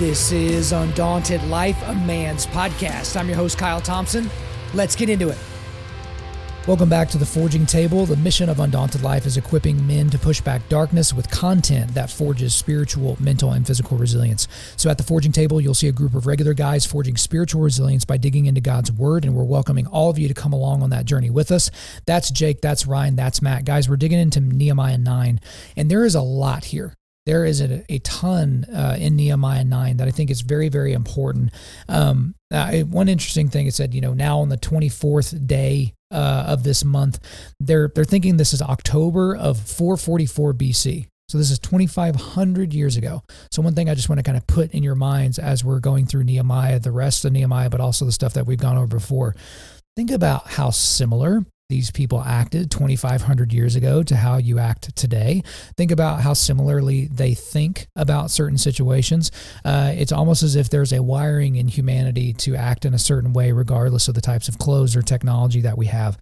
This is Undaunted Life, a man's podcast. I'm your host, Kyle Thompson. Let's get into it. Welcome back to the Forging Table. The mission of Undaunted Life is equipping men to push back darkness with content that forges spiritual, mental, and physical resilience. So, at the Forging Table, you'll see a group of regular guys forging spiritual resilience by digging into God's Word, and we're welcoming all of you to come along on that journey with us. That's Jake, that's Ryan, that's Matt. Guys, we're digging into Nehemiah 9, and there is a lot here there is a, a ton uh, in Nehemiah 9 that I think is very, very important. Um, one interesting thing it said, you know, now on the 24th day uh, of this month, they're, they're thinking this is October of 444 BC. So this is 2,500 years ago. So one thing I just want to kind of put in your minds as we're going through Nehemiah, the rest of Nehemiah, but also the stuff that we've gone over before. Think about how similar these people acted 2,500 years ago to how you act today. Think about how similarly they think about certain situations. Uh, it's almost as if there's a wiring in humanity to act in a certain way, regardless of the types of clothes or technology that we have.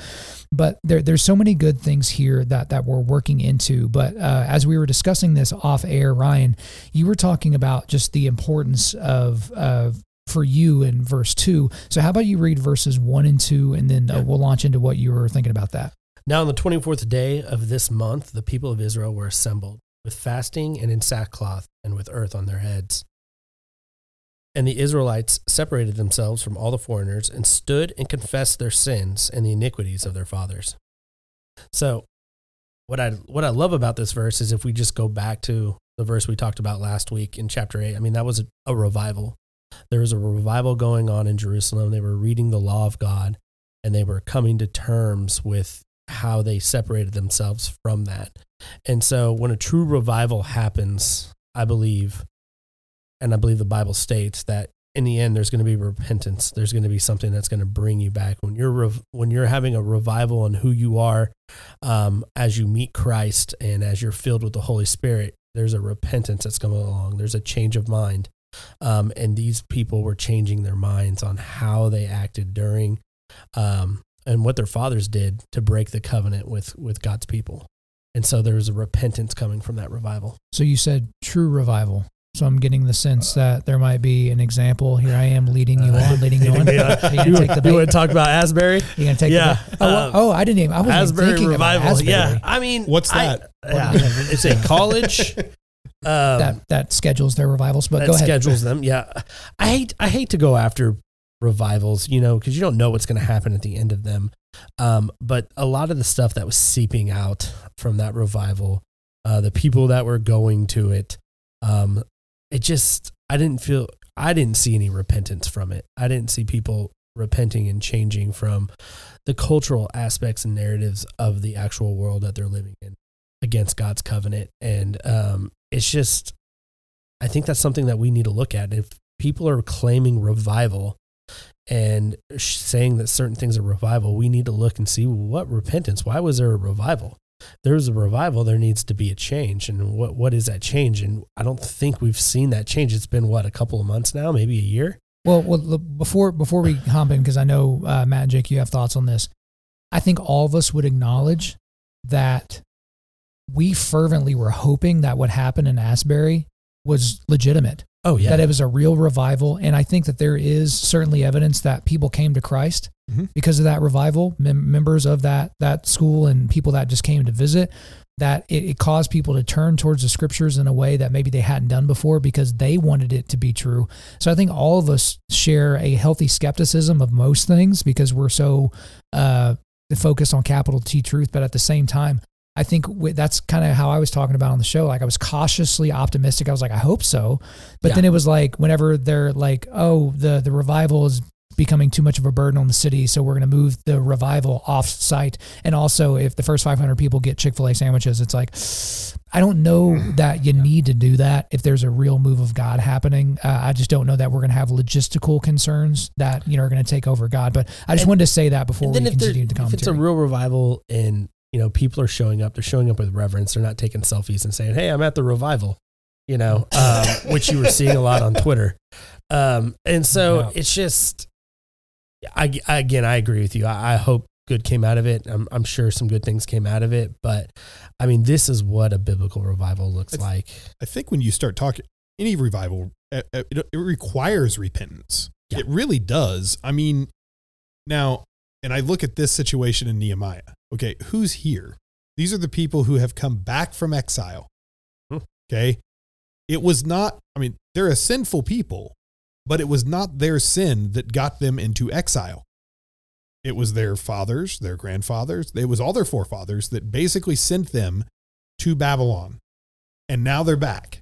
But there, there's so many good things here that that we're working into. But uh, as we were discussing this off air, Ryan, you were talking about just the importance of of for you in verse 2. So, how about you read verses 1 and 2, and then uh, we'll launch into what you were thinking about that. Now, on the 24th day of this month, the people of Israel were assembled with fasting and in sackcloth and with earth on their heads. And the Israelites separated themselves from all the foreigners and stood and confessed their sins and the iniquities of their fathers. So, what I what I love about this verse is if we just go back to the verse we talked about last week in chapter 8. I mean, that was a, a revival. There was a revival going on in Jerusalem. They were reading the law of God and they were coming to terms with how they separated themselves from that. And so when a true revival happens, I believe, and I believe the Bible states that in the end there's going to be repentance. There's going to be something that's going to bring you back when you're rev- when you're having a revival on who you are um, as you meet Christ and as you're filled with the Holy Spirit. There's a repentance that's coming along. There's a change of mind. Um, and these people were changing their minds on how they acted during um, and what their fathers did to break the covenant with with God's people. And so there was a repentance coming from that revival. So you said true revival. So I'm getting the sense that there might be an example. Here I am leading you on, leading you on. you, you, take the you want to talk about Asbury? You gonna take yeah. The, oh, um, oh, I didn't even. I was Asbury thinking revival. About Asbury. Yeah, I mean, what's that? I, yeah, it's a college um, that that schedules their revivals. But that go ahead. schedules them. Yeah, I hate I hate to go after revivals, you know, because you don't know what's going to happen at the end of them. Um, but a lot of the stuff that was seeping out from that revival, uh, the people that were going to it, um, it just I didn't feel I didn't see any repentance from it. I didn't see people repenting and changing from the cultural aspects and narratives of the actual world that they're living in against God's covenant. And um, it's just, I think that's something that we need to look at. If people are claiming revival and saying that certain things are revival, we need to look and see what repentance, why was there a revival? There's a revival, there needs to be a change. And what, what is that change? And I don't think we've seen that change. It's been what, a couple of months now, maybe a year? Well, well before before we hop in, because I know uh, Matt and Jake, you have thoughts on this. I think all of us would acknowledge that we fervently were hoping that what happened in Asbury was legitimate. Oh, yeah. That it was a real revival. And I think that there is certainly evidence that people came to Christ mm-hmm. because of that revival, mem- members of that, that school and people that just came to visit, that it, it caused people to turn towards the scriptures in a way that maybe they hadn't done before because they wanted it to be true. So I think all of us share a healthy skepticism of most things because we're so uh, focused on capital T truth. But at the same time, I think that's kind of how I was talking about on the show. Like I was cautiously optimistic. I was like, I hope so. But yeah. then it was like whenever they're like, oh, the the revival is becoming too much of a burden on the city, so we're going to move the revival off site. And also, if the first 500 people get Chick Fil A sandwiches, it's like, I don't know that you need to do that if there's a real move of God happening. Uh, I just don't know that we're going to have logistical concerns that you know are going to take over God. But I just and, wanted to say that before we continue the commentary. If it's a real revival and you know, people are showing up. They're showing up with reverence. They're not taking selfies and saying, "Hey, I'm at the revival," you know, um, which you were seeing a lot on Twitter. Um, and so yeah. it's just, I, I, again, I agree with you. I, I hope good came out of it. I'm, I'm, sure some good things came out of it, but I mean, this is what a biblical revival looks I th- like. I think when you start talking any revival, uh, uh, it, it requires repentance. Yeah. It really does. I mean, now, and I look at this situation in Nehemiah. Okay, who's here? These are the people who have come back from exile. Hmm. Okay. It was not, I mean, they're a sinful people, but it was not their sin that got them into exile. It was their fathers, their grandfathers, it was all their forefathers that basically sent them to Babylon. And now they're back.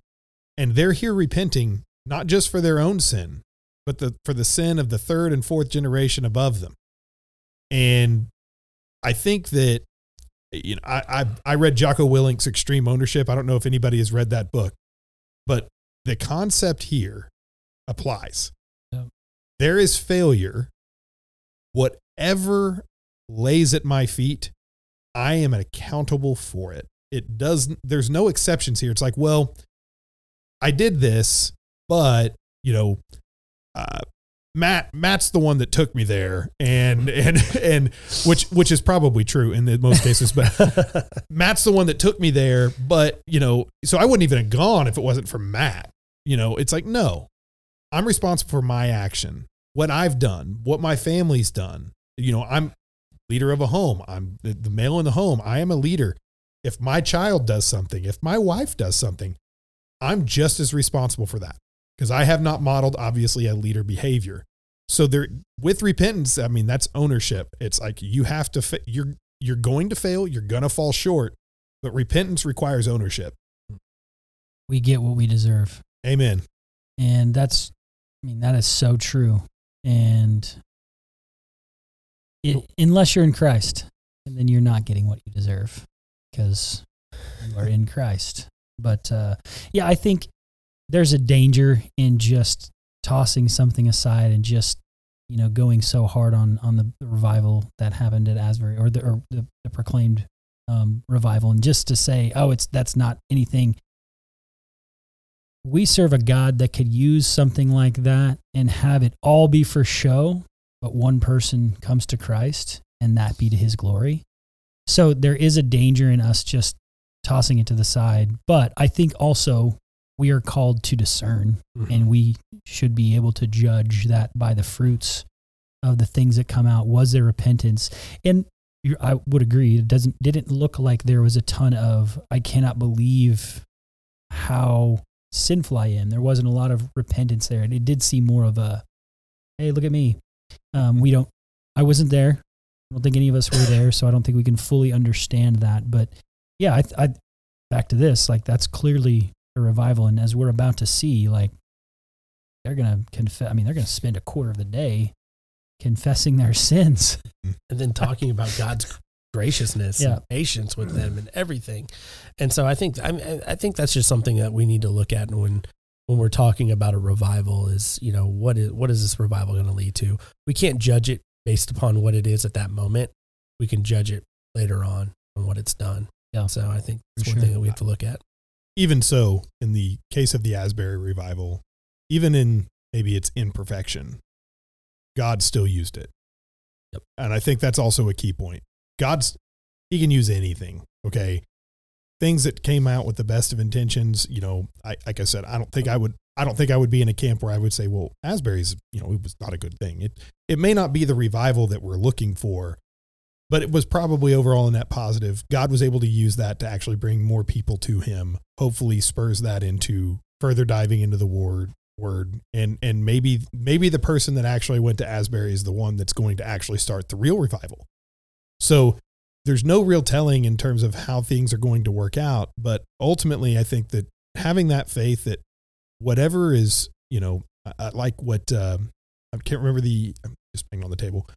And they're here repenting, not just for their own sin, but the, for the sin of the third and fourth generation above them. And I think that, you know, I, I, I read Jocko Willink's Extreme Ownership. I don't know if anybody has read that book, but the concept here applies. Yeah. There is failure. Whatever lays at my feet, I am accountable for it. It doesn't. there's no exceptions here. It's like, well, I did this, but, you know, uh, Matt Matt's the one that took me there and and and which which is probably true in the, most cases but Matt's the one that took me there but you know so I wouldn't even have gone if it wasn't for Matt. You know it's like no I'm responsible for my action what I've done what my family's done. You know I'm leader of a home. I'm the, the male in the home. I am a leader. If my child does something if my wife does something I'm just as responsible for that because I have not modeled obviously a leader behavior. So there with repentance, I mean that's ownership. It's like you have to fa- you're you're going to fail, you're going to fall short, but repentance requires ownership. We get what we deserve. Amen. And that's, I mean, that is so true. And it, unless you're in Christ, and then you're not getting what you deserve because you are in Christ. But uh, yeah, I think there's a danger in just tossing something aside and just you know going so hard on on the revival that happened at Asbury or the or the, the proclaimed um, revival and just to say oh it's that's not anything we serve a God that could use something like that and have it all be for show, but one person comes to Christ and that be to his glory. So there is a danger in us just tossing it to the side. But I think also we are called to discern Mhm. and we should be able to judge that by the fruits of the things that come out. Was there repentance? And I would agree. It doesn't didn't look like there was a ton of I cannot believe how sinful I am. There wasn't a lot of repentance there. And it did seem more of a, hey, look at me. Um, we don't, I wasn't there. I don't think any of us were there. So I don't think we can fully understand that. But yeah, I, I back to this, like that's clearly a revival. And as we're about to see, like they're to confess, I mean, they're to spend a quarter of the day confessing their sins. and then talking about God's graciousness Yeah. and patience with them and everything. And so I think I mean, I think that's just something that we need to look at when when we're talking about a revival is, you know, what is what is this revival going to lead to? We can't judge it based upon what it is at that moment. We can judge it later on on what it's done. Yeah. So I think For that's one sure. thing that we have to look at. Even so, in the case of the Asbury revival, even in maybe its imperfection, God still used it. Yep. And I think that's also a key point. God's he can use anything. Okay. Things that came out with the best of intentions, you know, I like I said, I don't think I would I don't think I would be in a camp where I would say, well, Asbury's, you know, it was not a good thing. It it may not be the revival that we're looking for, but it was probably overall a net positive. God was able to use that to actually bring more people to him. Hopefully spurs that into further diving into the word word and and maybe maybe the person that actually went to Asbury is the one that's going to actually start the real revival. So there's no real telling in terms of how things are going to work out, but ultimately I think that having that faith that whatever is, you know, I, I like what um, I can't remember the I'm just banging on the table.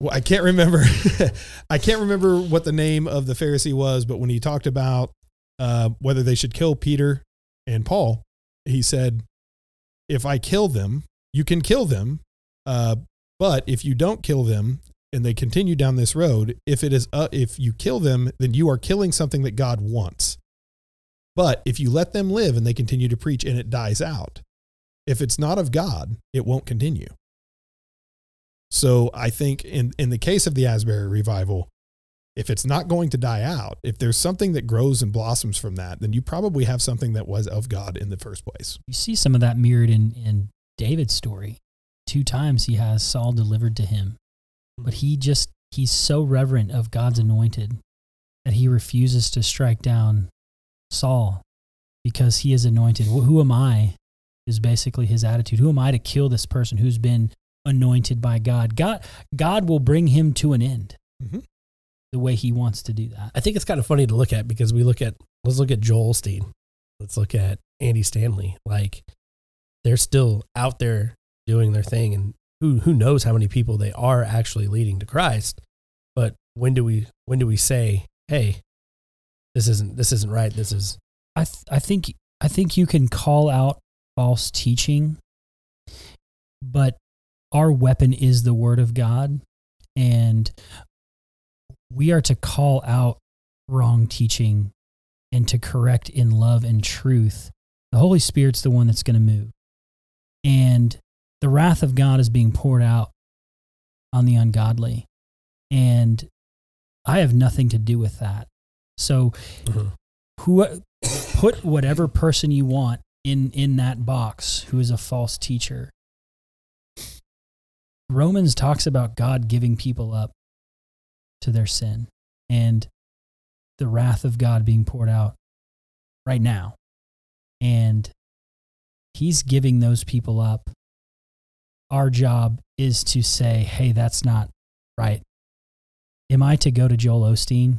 Well, I can't remember. I can't remember what the name of the Pharisee was, but when he talked about uh, whether they should kill Peter and Paul, he said, "If I kill them, you can kill them, uh, but if you don't kill them and they continue down this road, if it is uh, if you kill them, then you are killing something that God wants. But if you let them live and they continue to preach and it dies out, if it's not of God, it won't continue." So I think in in the case of the Asbury revival, if it's not going to die out, if there's something that grows and blossoms from that, then you probably have something that was of God in the first place. You see some of that mirrored in, in David's story. Two times he has Saul delivered to him, but he just, he's so reverent of God's anointed that he refuses to strike down Saul because he is anointed. Who am I? Is basically his attitude. Who am I to kill this person who's been anointed by God? God, God will bring him to an end Mhm. the way he wants to do that. I think it's kind of funny to look at because we look at let's look at Joel Osteen, let's look at Andy Stanley. Like they're still out there doing their thing, and who who knows how many people they are actually leading to Christ. But when do we when do we say, hey, this isn't this isn't right? This is I th- I think I think you can call out false teaching, but our weapon is the word of God, and we are to call out wrong teaching and to correct in love and truth. The Holy Spirit's the one that's going to move, and the wrath of God is being poured out on the ungodly, and I have nothing to do with that. So mm-hmm. who put whatever person you want in in that box who is a false teacher romans talks about god giving people up to their sin and the wrath of god being poured out right now. And he's giving those people up. Our job is to say hey that's not right. Am i to go to joel osteen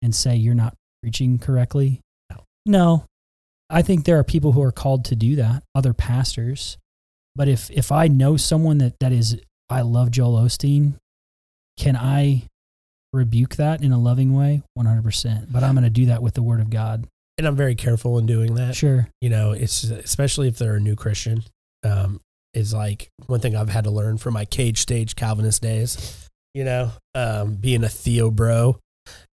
and say you're not preaching correctly? No. I think there are people who are called to do that, other pastors. But if if I know someone that that is I love Joel Osteen, can I rebuke that in a loving way? 100%. But I'm going to do that with the word of God. and I'm very careful in doing that. Sure. you know it's especially if they're a new christian um is like one thing i've had to learn from my cage stage calvinist days you know um being a theo bro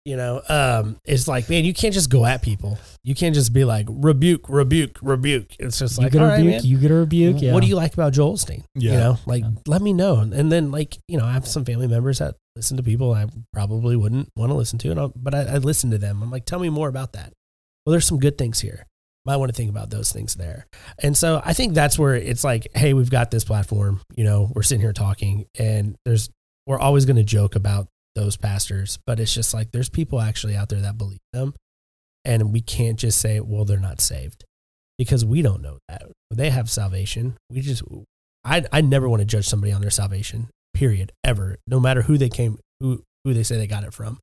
you know um is like man you can't just go at people you can't just be like rebuke rebuke rebuke it's just you like get a all right, rebuke, man. you get a rebuke. Yeah. what do you like about joel Osteen? Yeah. you know like Yeah. let me know and then like you know i have some family members that listen to people i probably wouldn't want to listen to and I'll, but I, I listen to them i'm like tell me more about that well there's some good things here might want to think about those things there. And so I think that's where it's like, hey, we've got this platform, you know, we're sitting here talking and there's we're always going to joke about those pastors, but it's just like there's people actually out there that believe them and we can't just say, well, they're not saved because we don't know that. They have salvation. We just I I never want to judge somebody on their salvation, period, ever, no matter who they came who who they say they got it from.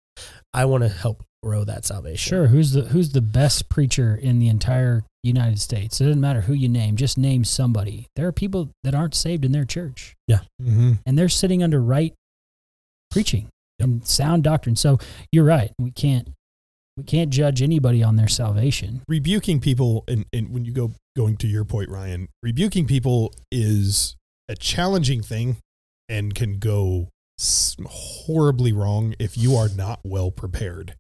I want to help grow that salvation. Sure. Who's the who's the best preacher in the entire United States? It doesn't matter who you name. Just name somebody. There are people that aren't saved in their church, Mm-hmm. and they're sitting under right preaching and sound doctrine. So you're right. We can't we can't judge anybody on their salvation. rebuking people and, and when you go going to your point ryan rebuking people is a challenging thing and can go horribly wrong if you are not well prepared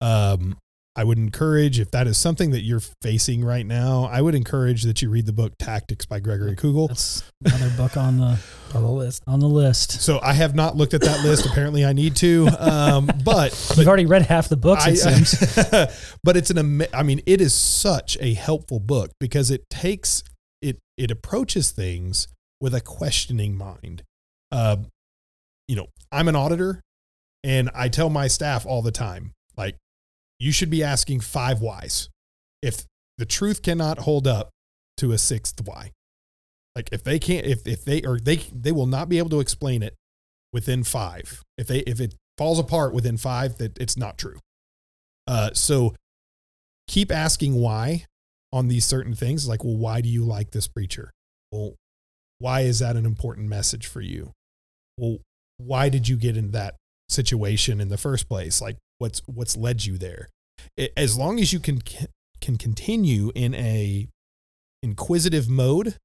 um i would encourage if that is something that you're facing right now i would encourage that you read the book tactics by Gregory Koukl That's another book on the on the list. on the list. so i have not looked at that list apparently i need to um but You've already read half the books, it I- seems. but it's an ama- I mean it is such a helpful book because it takes it it approaches things with a questioning mind. Uh, you know, I'm an auditor and I tell my staff all the time like you should be asking five whys. If the truth cannot hold up to a sixth why. Like if they can't if if they or they they will not be able to explain it within 5. If they if it falls apart within 5 that it's not true. Uh, so keep asking why on these certain things. Like, well, why do you like this preacher? Well, why is that an important message for you? Well, why did you get in that situation in the first place? Like, what's what's led you there? It, as long as you can can continue in a inquisitive mode,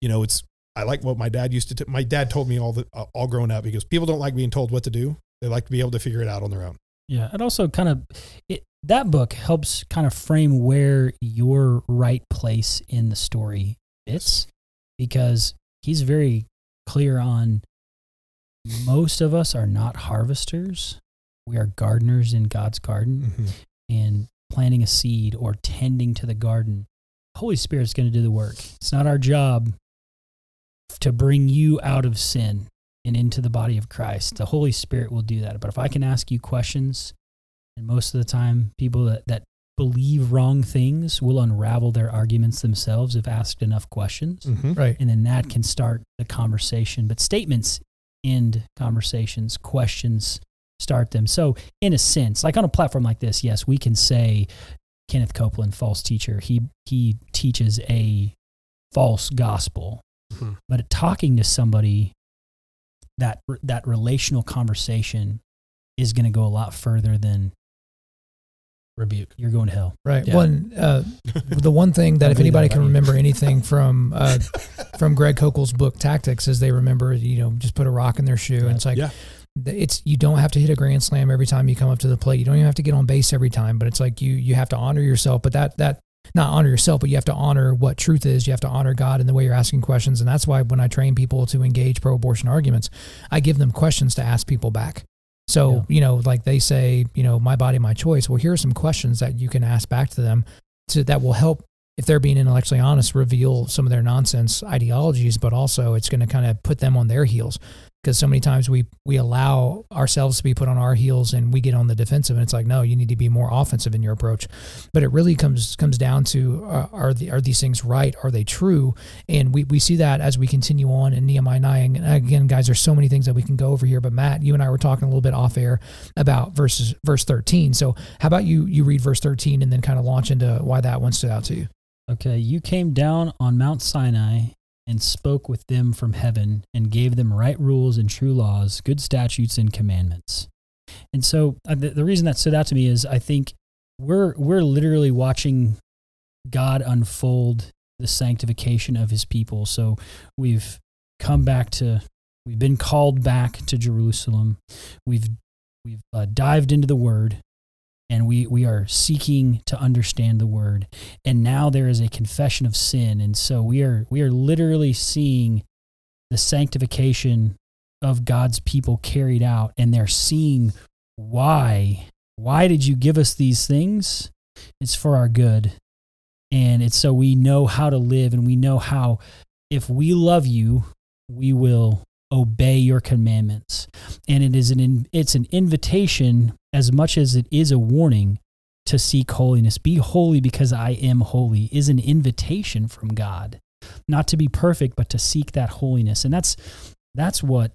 you know, it's. I like what my dad used to. T- my dad told me all the uh, all growing up because people don't like being told what to do. They like to be able to figure it out on their own. Yeah, it also kind of it that book helps kind of frame where your right place in the story is because he's very clear on most of us are not harvesters we are gardeners in God's garden Mhm. and planting a seed or tending to the garden. The Holy Spirit's going to do the work. It's not our job to bring you out of sin and into the body of Christ. The Holy Spirit will do that. But if I can ask you questions, and most of the time people that, that believe wrong things will unravel their arguments themselves if asked enough questions. Mhm. Right. And then that can start the conversation. But statements end conversations, questions start them. So, in a sense, like on a platform like this, yes, we can say Kenneth Copeland, false teacher. He he teaches a false gospel. Mhm. But talking to somebody, that that relational conversation is going to go a lot further than Rebuke. you're going to hell. Right. Yeah. One, uh, the one thing that if believe that anybody about can you. remember anything from uh, from Greg Koukl's book Tactics, is they remember you know just put a rock in their shoe, and it's like Yeah. It's you don't have to hit a grand slam every time you come up to the plate. You don't even have to get on base every time, but it's like you you have to honor yourself. But that that not honor yourself, but you have to honor what truth is. You have to honor God in the way you're asking questions, and that's why when I train people to engage pro-abortion arguments, I give them questions to ask people back. So, Yeah. you know, like they say, you know, my body, my choice. Well, here are some questions that you can ask back to them to, that will help, if they're being intellectually honest, reveal some of their nonsense ideologies, but also it's going to kind of put them on their heels. Because so many times we, we allow ourselves to be put on our heels and we get on the defensive. And it's like, no, you need to be more offensive in your approach. But it really comes comes down to uh, are the, are these things right? Are they true? And we, we see that as we continue on in Nehemiah 9. And again, guys, there's so many things that we can go over here. But Matt, you and I were talking a little bit off air about verses verse 13. So how about you you read verse 13 and then kind of launch into why that one stood out to you? Okay, you came down on Mount Sinai and spoke with them from heaven and gave them right rules and true laws, good statutes and commandments. And so uh, the, the reason that stood out to me is I think we're we're literally watching God unfold the sanctification of his people. So we've come back to we've been called back to Jerusalem. We've we've uh, dived into the word and we we are seeking to understand the word. And now there is a confession of sin. And so we are we are literally seeing the sanctification of God's people carried out and they're seeing why why did you give us these things? It's for our good. And it's so we know how to live and we know how if we love you we will obey your commandments. And it is an it's an invitation as much as it is a warning to seek holiness. Be holy because i am holy is an invitation from god. Not to be perfect but to seek that holiness. And that's that's what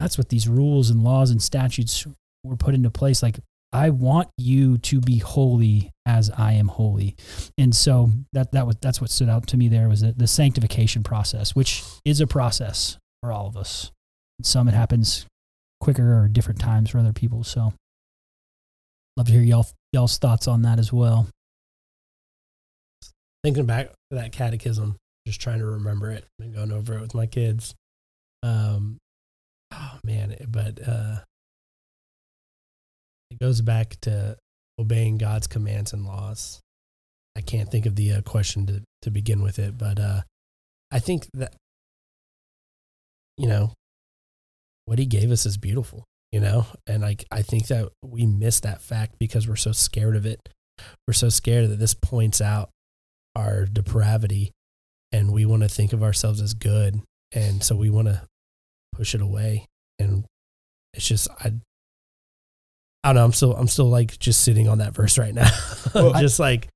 that's what these rules and laws and statutes were put into place. Like i want you to be holy as i am holy. And so that that was that's what stood out to me there was the, the sanctification process which is a process for all of us. Some it happens quicker or different times for other people. So love to hear y'all y'all's thoughts on that as well Thinking back to that catechism, just trying to remember it and going over it with my kids. Um, oh man, but uh, it goes back to obeying God's commands and laws. I can't think of the uh, question to to begin with it, but uh, I think that you know what He gave us is beautiful, you know, and like I think that we miss that fact because we're so scared of it. We're so scared that this points out our depravity and we want to think of ourselves as good. And so we want to push it away. And it's just i i don't know i'm still i'm still like just sitting on that verse right now. Well, I- just like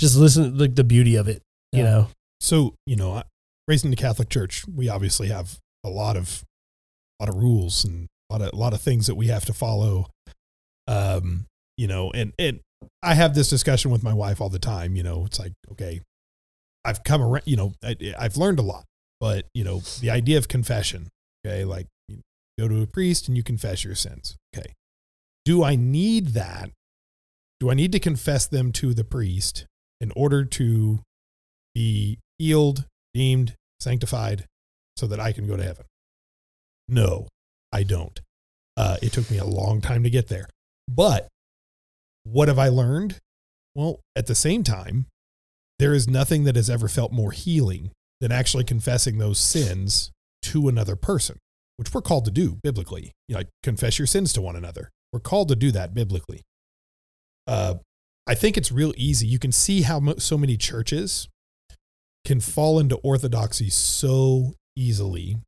just listen like the beauty of it you know? So, you know, I- raised in the Catholic Church, we obviously have a lot of a lot of rules and a lot of a lot of things that we have to follow. Um, you know, and and I have this discussion with my wife all the time, you know, it's like, okay, I've come around, you know, I, I've learned a lot, but you know, the idea of confession, okay, like you go to a priest and you confess your sins. Okay. Do I need that? Do I need to confess them to the priest in order to be healed, deemed, sanctified, so that I can go to heaven? No, I don't. Uh, it took me a long time to get there. But what have I learned? Well, at the same time, there is nothing that has ever felt more healing than actually confessing those sins to another person, which we're called to do biblically. You know, like confess your sins to one another. We're called to do that biblically. Uh, I think it's real easy. You can see how mo- so many churches can fall into orthodoxy so easily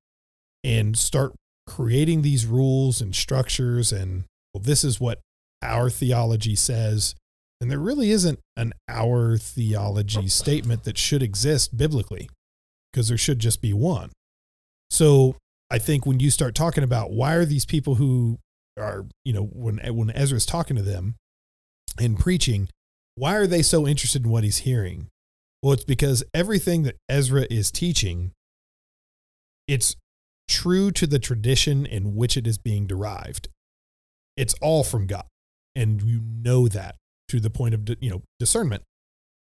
and start creating these rules and structures and well this is what our theology says. And there really isn't an our theology statement that should exist biblically because there should just be one. So i think when you start talking about why are these people who are you know when when ezra's talking to them and preaching why are they so interested in what he's hearing? Well it's because everything that ezra is teaching it's true to the tradition in which it is being derived. It's all from God. And you know that to the point of you know discernment.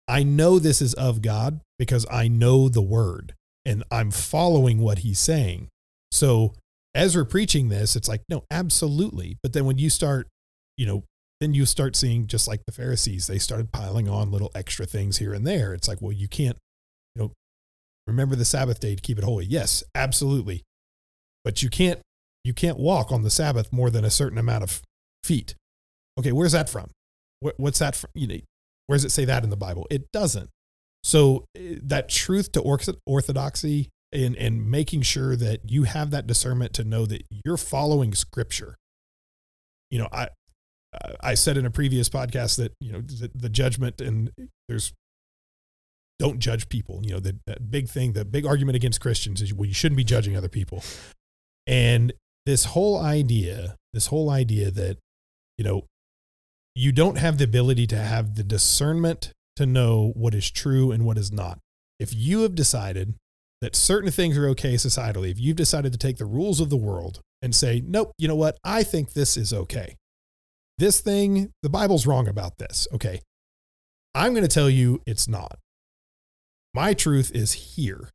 I know this is of God because I know the word and I'm following what he's saying. So Ezra preaching this, it's like, no, absolutely. But then when you start, you know, then you start seeing just like the Pharisees, they started piling on little extra things here and there. It's like, well, you can't, you know, remember the Sabbath day to keep it holy. Yes, absolutely but you can't you can't walk on the Sabbath more than a certain amount of feet. Okay, where's that from? What, what's that from? You know, where does it say that in the Bible? It doesn't. So eh, that truth to orthodoxy and and making sure that you have that discernment to know that you're following Scripture. You know, I I said in a previous podcast that you know the, the judgment and there's don't judge people. You know, the, big thing, the big argument against Christians is well, you shouldn't be judging other people. And this whole idea, this whole idea that, you know, you don't have the ability to have the discernment to know what is true and what is not. If you have decided that certain things are okay societally, if you've decided to take the rules of the world and say, nope, you know what? I think this is okay. This thing, the Bible's wrong about this. Okay. I'm going to tell you it's not. My truth is here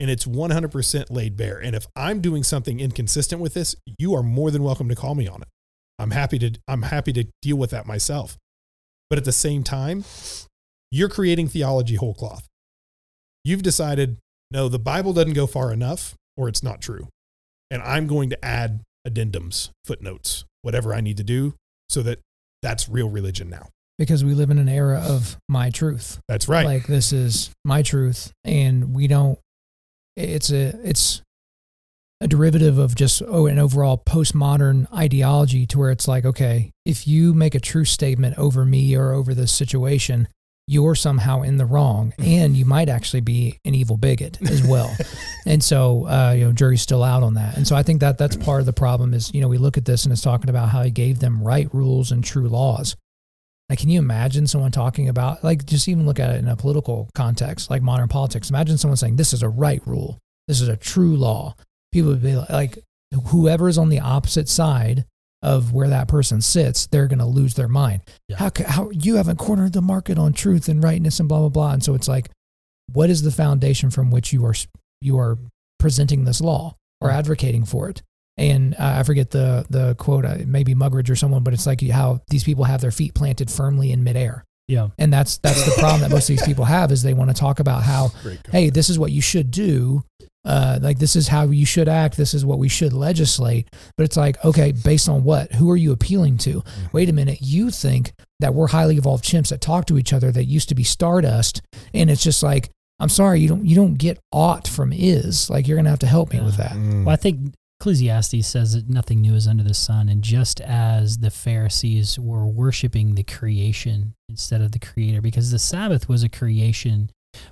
and it's 100% laid bare. And if I'm doing something inconsistent with this, you are more than welcome to call me on it. I'm happy to I'm happy to deal with that myself. But at the same time, you're creating theology whole cloth. You've decided no, the Bible doesn't go far enough or it's not true. And I'm going to add addendums, footnotes, whatever I need to do so that that's real religion now because we live in an era of my truth. That's right. Like this is my truth and we don't it's a it's a derivative of just oh an overall postmodern ideology to where it's like okay if you make a true statement over me or over this situation you're somehow in the wrong and you might actually be an evil bigot as well. And so uh, you know jury's still out on that. And so i think that that's part of the problem is you know we look at this and it's talking about how he gave them right rules and true laws like, can you imagine someone talking about, like, just even look at it in a political context, like modern politics? Imagine someone saying, this is a right rule, this is a true law. People would be like, whoever's on the opposite side of where that person sits, they're going to lose their mind. Yeah. How, how you haven't cornered the market on truth and rightness and blah, blah, blah. And so it's like, what is the foundation from which you are, you are presenting this law or advocating for it? And uh, I forget the the quote, uh, maybe Muggeridge or someone, but it's like how these people have their feet planted firmly in midair. Yeah, and that's that's the problem that most of these people have is they want to talk about how, hey, this is what you should do, uh, like this is how you should act, this is what we should legislate. But it's like, okay, based on what? Who are you appealing to? Mm-hmm. Wait a minute, you think that we're highly evolved chimps that talk to each other that used to be stardust, and it's just like I'm sorry, you don't you don't get ought from is. Like you're gonna have to help me yeah. with that. Mm. Well, I think Ecclesiastes says that nothing new is under the sun. And just as the Pharisees were worshiping the creation instead of the creator, because the Sabbath was a creation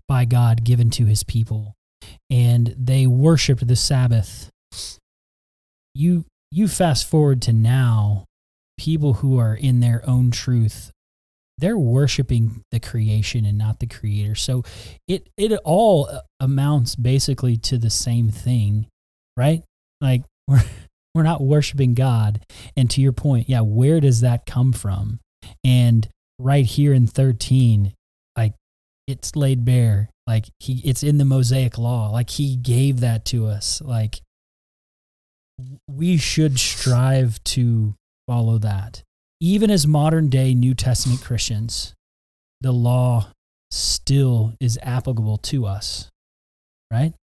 by God given to his people, and they worshiped the Sabbath. You you fast forward to now, people who are in their own truth, they're worshiping the creation and not the creator. So it it all amounts basically to the same thing, right? Like we're we're not worshiping God. And to your point, yeah, where does that come from? And right here in 13, like it's laid bare. Like he it's in the Mosaic law. Like he gave that to us. Like we should strive to follow that. Even as modern day New Testament Christians, the law still is applicable to us. Right?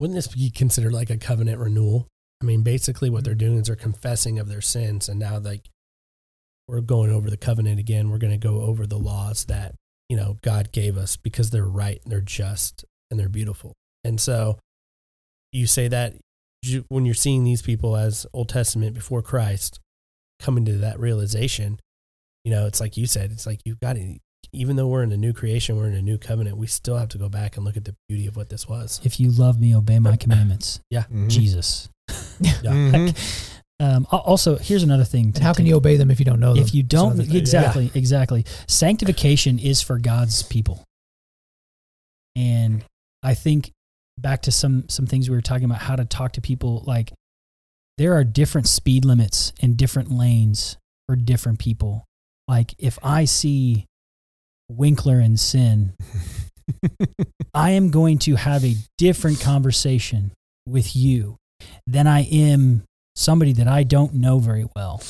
Wouldn't this be considered like a covenant renewal? I mean, basically, what they're mm-hmm. doing is they're confessing of their sins, and now like we're going over the covenant again. We're going to go over the laws that, you know, God gave us because they're right and they're just and they're beautiful. And so you say that when you're seeing these people as Old Testament before Christ coming to that realization, you know, it's like you said, it's like you've got to, even though we're in a new creation, we're in a new covenant, we still have to go back and look at the beauty of what this was. If you love me, obey my commandments. Yeah. Mhm. Jesus. Yeah. Mhm. Um, also, here's another thing. And how can you obey them if you don't know them? If you don't, another thing. exactly, exactly. Sanctification is for God's people. And I think back to some some things we were talking about how to talk to people like there are different speed limits and different lanes for different people. Like if I see Winkler in sin, I am going to have a different conversation with you than I am somebody that I don't know very well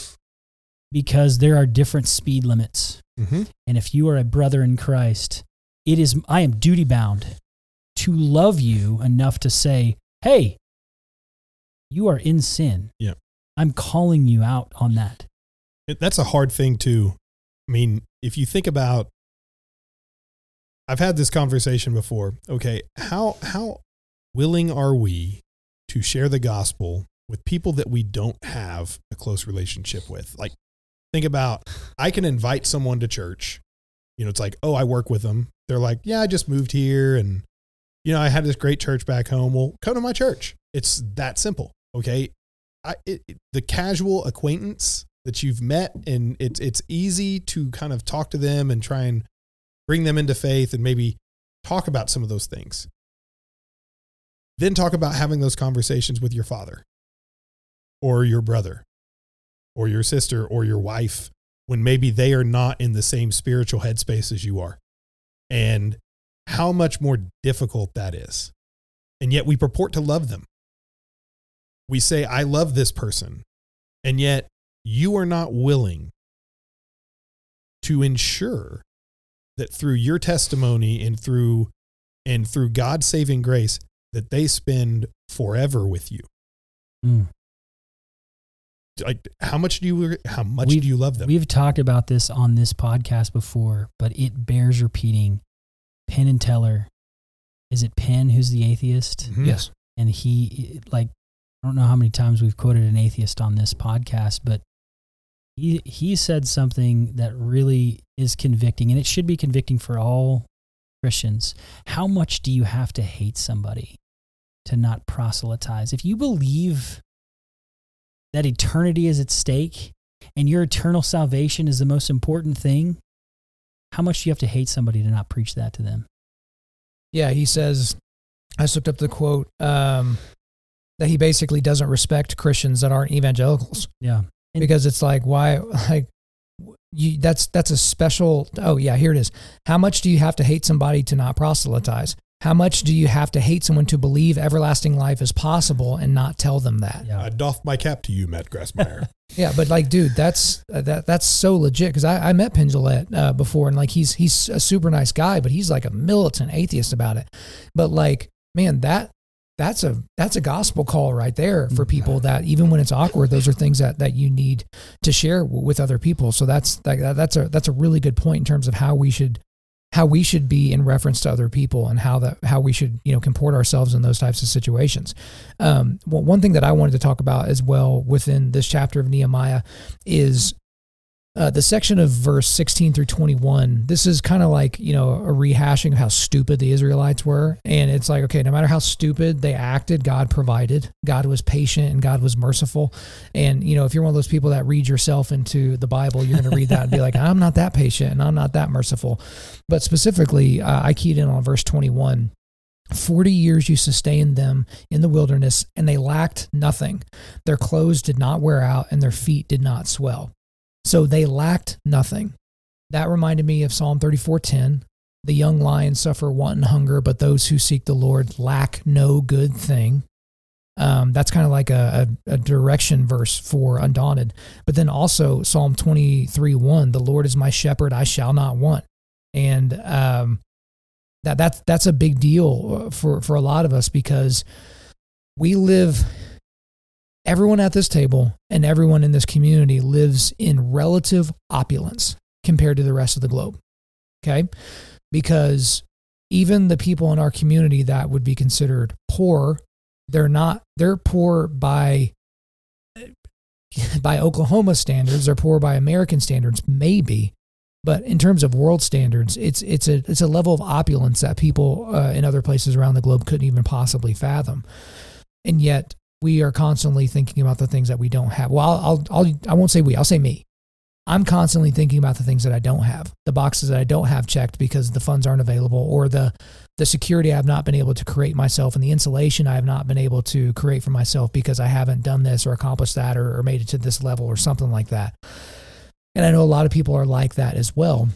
because there are different speed limits. Mhm. And if you are a brother in Christ, it is I am duty bound to love you enough to say, "Hey, you are in sin." Yeah. I'm calling you out on that. That's a hard thing too. I mean, if you think about I've had this conversation before. Okay, how how willing are we to share the gospel with people that we don't have a close relationship with? Like think about I can invite someone to church. You know, it's like, "Oh, I work with them." They're like, "Yeah, I just moved here and you know, I had this great church back home. Well, come to my church." It's that simple, okay? I, it, the casual acquaintance that you've met and it's it's easy to kind of talk to them and try and bring them into faith and maybe talk about some of those things. Then talk about having those conversations with your father or your brother or your sister or your wife when maybe they are not in the same spiritual headspace as you are. And how much more difficult that is. And yet we purport to love them. We say, I love this person. And yet you are not willing to ensure that through your testimony and through and through God's saving grace that they spend forever with you. Mm. Like how much do you how much We've- do you love them? We've talked about this on this podcast before, but it bears repeating. Penn and Teller, is it Penn who's the atheist? Mhm. Yes. and he like I don't know how many times we've quoted an atheist on this podcast, but he he said something that really is convicting, and it should be convicting for all Christians. How much do you have to hate somebody to not proselytize? If you believe that eternity is at stake and your eternal salvation is the most important thing, how much do you have to hate somebody to not preach that to them? Yeah, he says, I just looked up the quote um, that he basically doesn't respect Christians that aren't evangelicals Yeah. And- because it's like, why, like, you, that's that's a special. Oh yeah, here it is. How much do you have to hate somebody to not proselytize? How much do you have to hate someone to believe everlasting life is possible and not tell them that? Yeah. I doff my cap to you, Matt Grassmeyer. Yeah, but like, dude, that's uh, that that's so legit because I, I met Penn Jillette, uh, before and like he's he's a super nice guy, but he's like a militant atheist about it. But like, man, that that's a that's a gospel call right there for people that even when it's awkward, those are things that that you need to share w- with other people. So that's that, that's a that's a really good point in terms of how we should how we should be in reference to other people and how that how we should you know comport ourselves in those types of situations. Um, well, one thing that I wanted to talk about as well within this chapter of Nehemiah is uh, the section of verse 16 through 21. This is kind of like you know a rehashing of how stupid the Israelites were, and it's like okay, no matter how stupid they acted, God provided. God was patient and God was merciful. And you know if you're one of those people that read yourself into the Bible, you're going to read that and be like, I'm not that patient and I'm not that merciful. But specifically, uh, I keyed in on verse 21. 40 years you sustained them in the wilderness, and they lacked nothing. Their clothes did not wear out, and their feet did not swell. So they lacked nothing. That reminded me of Psalm 34:10. The young lions suffer want and hunger, but those who seek the Lord lack no good thing. Um, that's kind of like a, a, a direction verse for undaunted. But then also Psalm 23 1, the Lord is my shepherd, I shall not want. And um, that that's that's a big deal uh, for for a lot of us because we live everyone at this table and everyone in this community lives in relative opulence compared to the rest of the globe. Okay. Because even the people in our community that would be considered poor, they're not, they're poor by, by Oklahoma standards, they're poor by American standards, maybe. But in terms of world standards, it's it's a it's a level of opulence that people uh, in other places around the globe couldn't even possibly fathom, and yet we are constantly thinking about the things that we don't have. Well, I'll, I'll I won't say we. I'll say me. I'm constantly thinking about the things that I don't have, the boxes that I don't have checked because the funds aren't available, or the the security I have not been able to create myself, and the insulation I have not been able to create for myself because I haven't done this or accomplished that or, or made it to this level or something like that. And I know a lot of people are like that as well.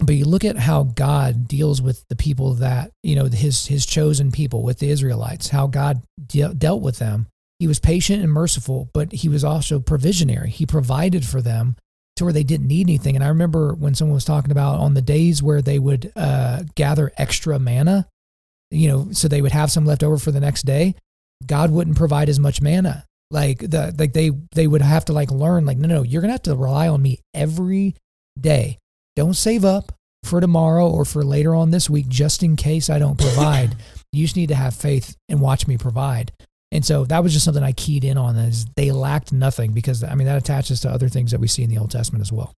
But you look at how God deals with the people that, you know, his his chosen people with the Israelites, how God de- dealt with them. He was patient and merciful, but he was also provisionary. He provided for them to where they didn't need anything. And I remember when someone was talking about on the days where they would uh, gather extra manna, you know, so they would have some left over for the next day. God wouldn't provide as much manna like the like they they would have to like learn like no no you're gonna have to rely on me every day don't save up for tomorrow or for later on this week just in case i don't provide you just need to have faith and watch me provide and so that was just something i keyed in on is they lacked nothing because i mean that attaches to other things that we see in the old testament as well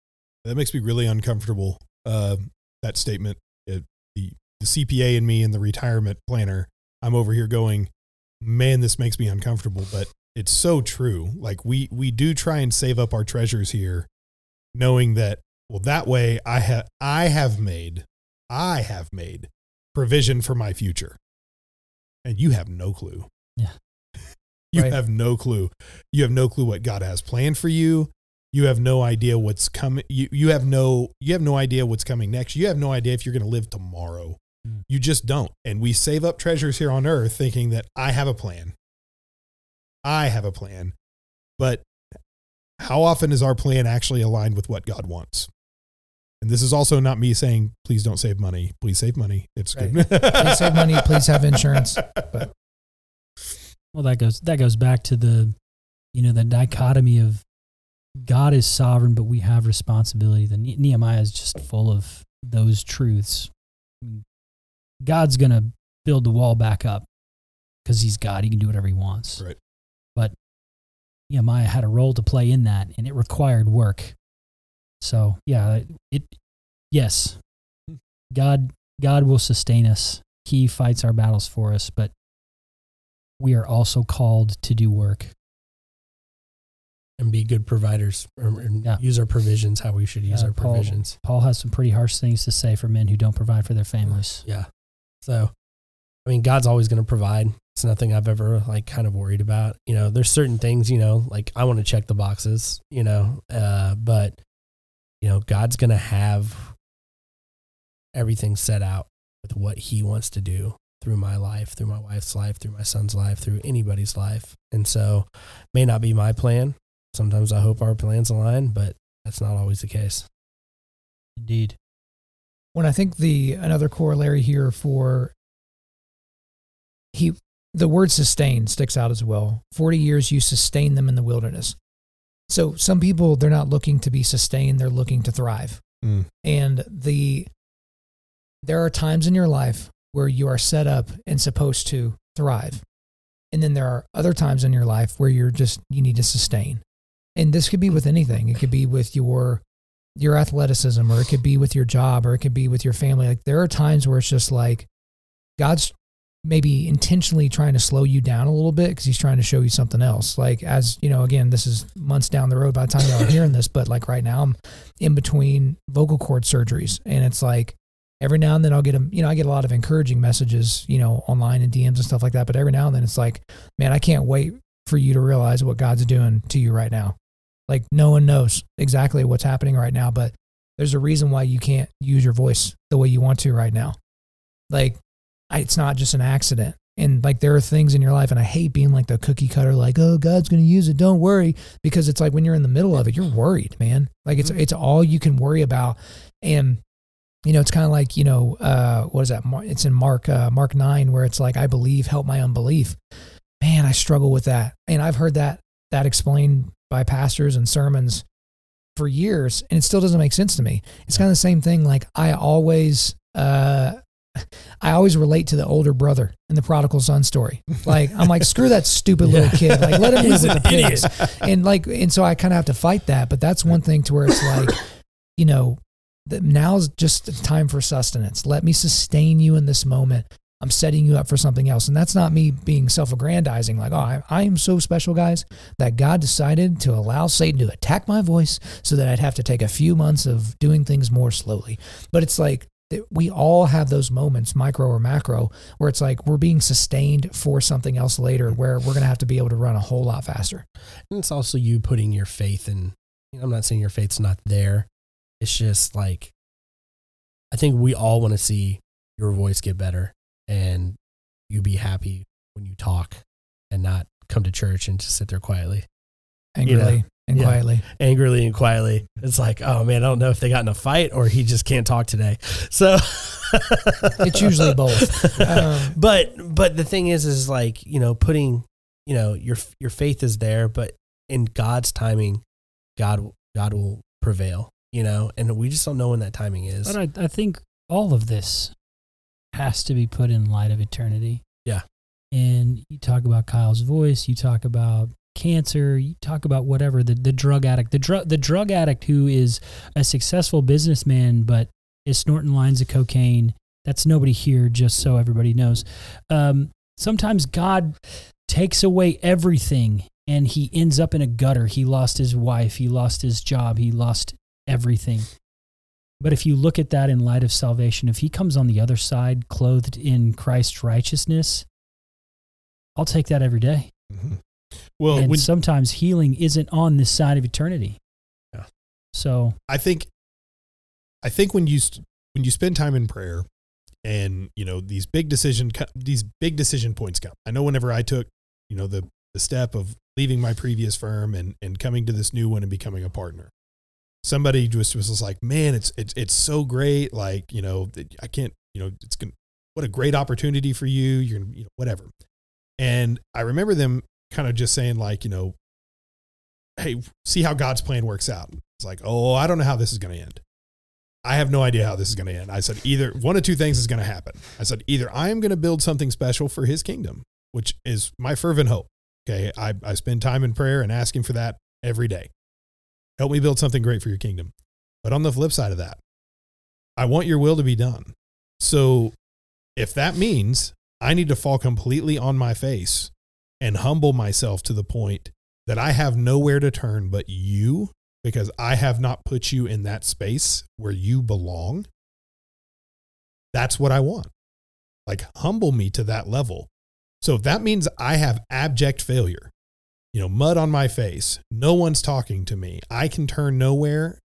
That makes me really uncomfortable. Uh, that statement, It- the the CPA and me and the retirement planner. I'm over here going, man, this makes me uncomfortable, but it's so true. Like we we do try and save up our treasures here, knowing that well that way I have I have made I have made provision for my future, and you have no clue. Yeah. you Right. have no clue. You have no clue what God has planned for you you have no idea what's coming you, you have no you have no idea what's coming next you have no idea if you're going to live tomorrow Mm. you just don't and we save up treasures here on earth thinking that i have a plan i have a plan but how often is our plan actually aligned with what god wants and this is also not me saying please don't save money please save money it's Right. good please save money please have insurance Well, that goes that goes back to the, you know, the dichotomy of God is sovereign, but we have responsibility. The Ne- Nehemiah is just full of those truths. God's gonna build the wall back up because He's God. He can do whatever He wants. Right. But Nehemiah had a role to play in that, and it required work. So yeah, it yes, God God will sustain us. He fights our battles for us, but we are also called to do work. and be good providers or, and Yeah. use our provisions how we should use Yeah, our Paul- provisions. Paul has some pretty harsh things to say for men who don't provide for their families. Yeah. So, I mean, God's always going to provide. It's nothing I've ever like kind of worried about. You know, there's certain things, you know, like I want to check the boxes, you know, uh, but, you know, God's going to have everything set out with what he wants to do through my life, through my wife's life, through my son's life, through anybody's life. And so, may not be my plan. Sometimes I hope our plans align, but that's not always the case. Indeed. when I think the another corollary here for he the word sustain sticks out as well. 40 years you sustain them in the wilderness. So some people they're not looking to be sustained, they're looking to thrive. Mm. And the there are times in your life where you are set up and supposed to thrive. And then there are other times in your life where you're just you need to sustain. And this could be with anything. It could be with your your athleticism or it could be with your job or it could be with your family. Like there are times where it's just like God's maybe intentionally trying to slow you down a little bit because he's trying to show you something else. Like as you know, again, this is months down the road by the time y'all are hearing this, but like right now I'm in between vocal cord surgeries and it's like every now and then I'll get them, you know, I get a lot of encouraging messages, you know, online and DMs and stuff like that. But every now and then it's like, man, I can't wait for you to realize what God's doing to you right now. Like no one knows exactly what's happening right now, but there's a reason why you can't use your voice the way you want to right now. Like I, it's not just an accident. And like there are things in your life, and I hate being like the cookie cutter, like, oh, God's gonna use it, don't worry. Because it's like when you're in the middle of it, you're worried, man. Like it's it's all you can worry about. And you know, it's kind of like, you know, uh, what is that? It's in Mark, uh, Mark 9, where it's like, I believe, help my unbelief. Man, I struggle with that. And I've heard that that explained by pastors and sermons for years, and it still doesn't make sense to me. It's kind of the same thing. Like I always, uh, I always relate to the older brother in the prodigal son story. Like I'm like, screw that stupid little kid. Like let him live with the pigs. And like, and so I kind of have to fight that. But that's one thing to where it's like, you know, that now's just time for sustenance. Let me sustain you in this moment. I'm setting you up for something else. And that's not me being self aggrandizing, like, oh, I, I am so special, guys, that God decided to allow Satan to attack my voice so that I'd have to take a few months of doing things more slowly. But it's like, we all have those moments, micro or macro, where it's like we're being sustained for something else later mm-hmm. where we're going to have to be able to run a whole lot faster. And it's also you putting your faith in, I'm not saying your faith's not there. It's just like, I think we all want to see your voice get better and you be happy when you talk and not come to church and just sit there quietly. Angrily. You know? And Yeah. quietly. angrily and quietly. It's like, oh man, I don't know if they got in a fight or he just can't talk today. So It's usually both. Um, but but the thing is, is like you know, putting you know your your faith is there, but in God's timing, God God will prevail. You know, and we just don't know when that timing is. But I, I think all of this has to be put in light of eternity. Yeah. And you talk about Kyle's voice, you talk about cancer, you talk about whatever, the, the drug addict, the drug the drug addict who is a successful businessman but is snorting lines of cocaine. That's nobody here, just so everybody knows. Um, sometimes God takes away everything and he ends up in a gutter. He lost his wife, he lost his job, he lost everything. But if you look at that in light of salvation, if he comes on the other side clothed in Christ's righteousness, I'll take that every day. Mhm. Well, and when, sometimes healing isn't on this side of eternity. Yeah. So I think, I think when you when you spend time in prayer, and you know these big decision these big decision points come. I know whenever I took you know the the step of leaving my previous firm and and coming to this new one and becoming a partner, somebody just was just like, man, it's it's it's so great. Like you know, I can't you know it's gonna what a great opportunity for you. You're you know whatever. And I remember them kind of just saying like you know, hey, see how God's plan works out. It's like, oh, I don't know how this is going to end. I have no idea how this is going to end. I said, either one of two things is going to happen. I said, either I am going to build something special for his kingdom, which is my fervent hope. Okay. I, I spend time in prayer and asking for that every day. Help me build something great for your kingdom. But on the flip side of that, I want your will to be done. So if that means I need to fall completely on my face and humble myself to the point that I have nowhere to turn but you because I have not put you in that space where you belong. That's what I want. Like, humble me to that level. So, if that means I have abject failure, you know, mud on my face, no one's talking to me, I can turn nowhere,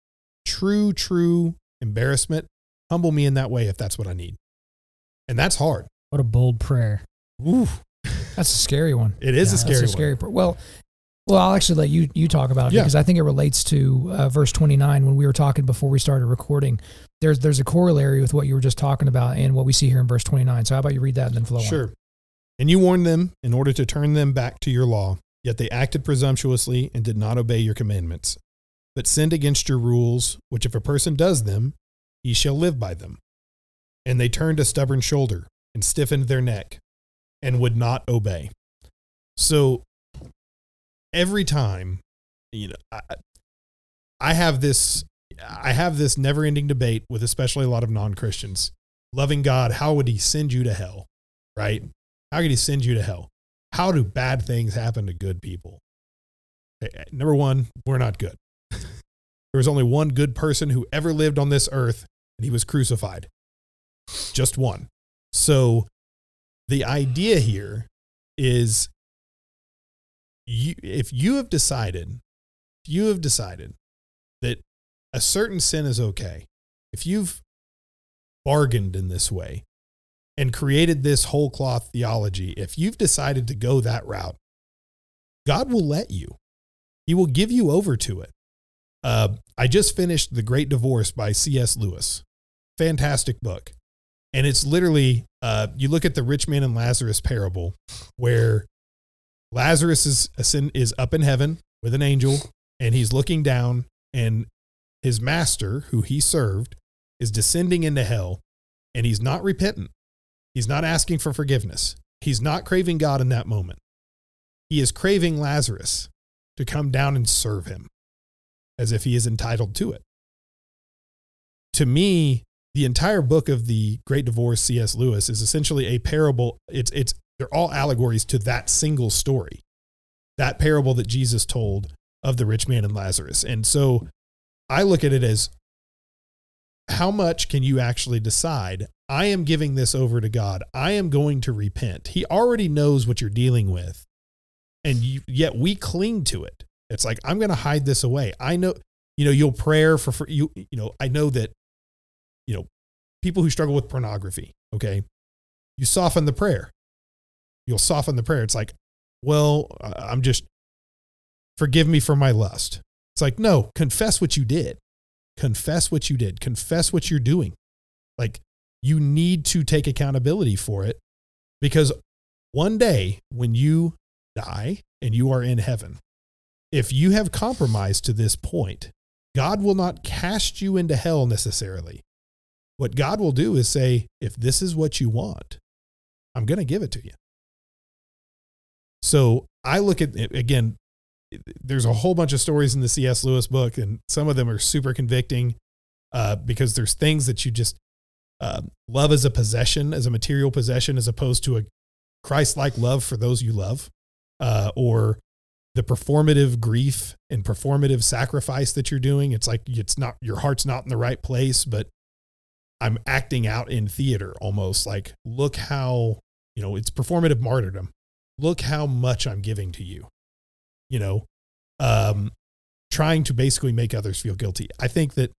true, true embarrassment, humble me in that way if that's what I need. And that's hard. what a bold prayer. Ooh, That's a scary one. it is Yeah, a That's scary, one. scary part. Well, well, I'll actually let you you talk about it Yeah. because I think it relates to uh, verse 29 when we were talking before we started recording. There's there's a corollary with what you were just talking about and what we see here in verse 29. So how about you read that and then flow on? Sure. And you warned them in order to turn them back to your law, yet they acted presumptuously and did not obey your commandments, but sinned against your rules, which if a person does them, he shall live by them. And they turned a stubborn shoulder and stiffened their neck and would not obey. So every time, you know, I, I have this I have this never-ending debate with especially a lot of non-Christians. Loving God, how would he send you to hell? Right? How could he send you to hell? How do bad things happen to good people? Okay, Number one, we're not good. there was only one good person who ever lived on this earth, and he was crucified. Just one. So the idea here is you, if you have decided, you have decided that a certain sin is okay, if you've bargained in this way, and created this whole cloth theology, if you've decided to go that route, God will let you. He will give you over to it. Uh, I just finished The Great Divorce by C.S. Lewis. Fantastic book. And it's literally, uh, you look at the rich man and Lazarus parable, where Lazarus is is up in heaven with an angel, and he's looking down, and his master, who he served, is descending into hell, and he's not repentant. He's not asking for forgiveness. He's not craving God in that moment. He is craving Lazarus to come down and serve him as if he is entitled to it. To me, the entire book of the Great Divorce, C.S. Lewis, is essentially a parable. It's, it's, they're all allegories to that single story, that parable that Jesus told of the rich man and Lazarus. And so I look at it as how much can you actually decide? I am giving this over to God. I am going to repent. He already knows what you're dealing with. And you, yet we cling to it. It's like, I'm going to hide this away. I know, you know, you'll prayer for, for you, you know, I know that, you know, people who struggle with pornography, okay, you soften the prayer. You'll soften the prayer. It's like, well, I'm just, forgive me for my lust. It's like, no, confess what you did. Confess what you did. Confess what you're doing. Like, you need to take accountability for it because one day when you die and you are in heaven, if you have compromised to this point, God will not cast you into hell necessarily. What God will do is say, if this is what you want, I'm going to give it to you. So I look at, again, there's a whole bunch of stories in the C.S. Lewis book, and some of them are super convicting uh, because there's things that you just uh, love as a possession, as a material possession, as opposed to a Christ like love for those you love, uh, or the performative grief and performative sacrifice that you're doing. It's like it's not your heart's not in the right place, but I'm acting out in theater almost like, look how, you know, it's performative martyrdom. Look how much I'm giving to you, you know, um, trying to basically make others feel guilty. I think that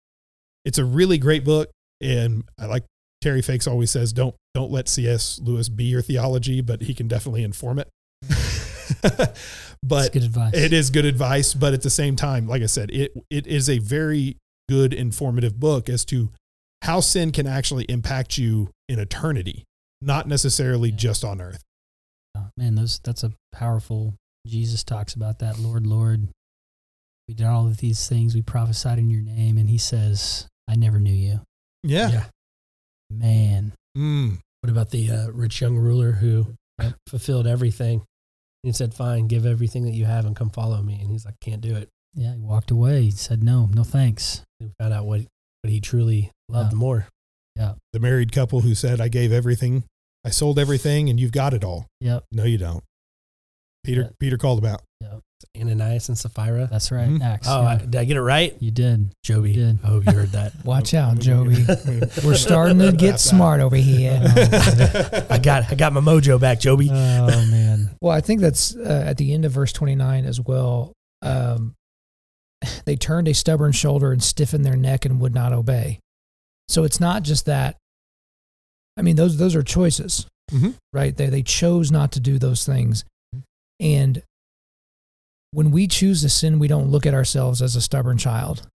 it's a really great book. And I like Terry Fakes always says, don't, don't let C.S. Lewis be your theology, but he can definitely inform it. but it is good advice. But at the same time, like I said, it it is a very good informative book as to how sin can actually impact you in eternity, not necessarily Yeah. just on earth. Oh, man, those that's a powerful. Jesus talks about that. Lord, Lord, we did all of these things. We prophesied in your name, and He says, "I never knew you." Yeah. Yeah. Man, Mm. What about the uh, rich young ruler who fulfilled everything? He said, "Fine, give everything that you have and come follow me." And he's like, "Can't do it." yeah, he walked away. He said, "No, no, thanks." He found out what what he truly loved Yeah. more. Yeah. The married couple who said, I gave everything, I sold everything, and you've got it all. Yep, No, you don't. Peter Yeah. Peter called him out. Ananias and Sapphira. that's right. Mhm. Acts. Oh, yeah. I, did I get it right, you did. Joby? You did. I hope you heard that. Watch out, Joey. We're starting to get smart over here. I got I got my mojo back, Joby. Oh man, Well, I think that's uh, at the end of verse 29 as well. Um, they turned a stubborn shoulder and stiffened their neck and would not obey. So it's not just that. I mean, those those are choices, Mhm. right? They they chose not to do those things, and when we choose to sin, we don't look at ourselves as a stubborn child.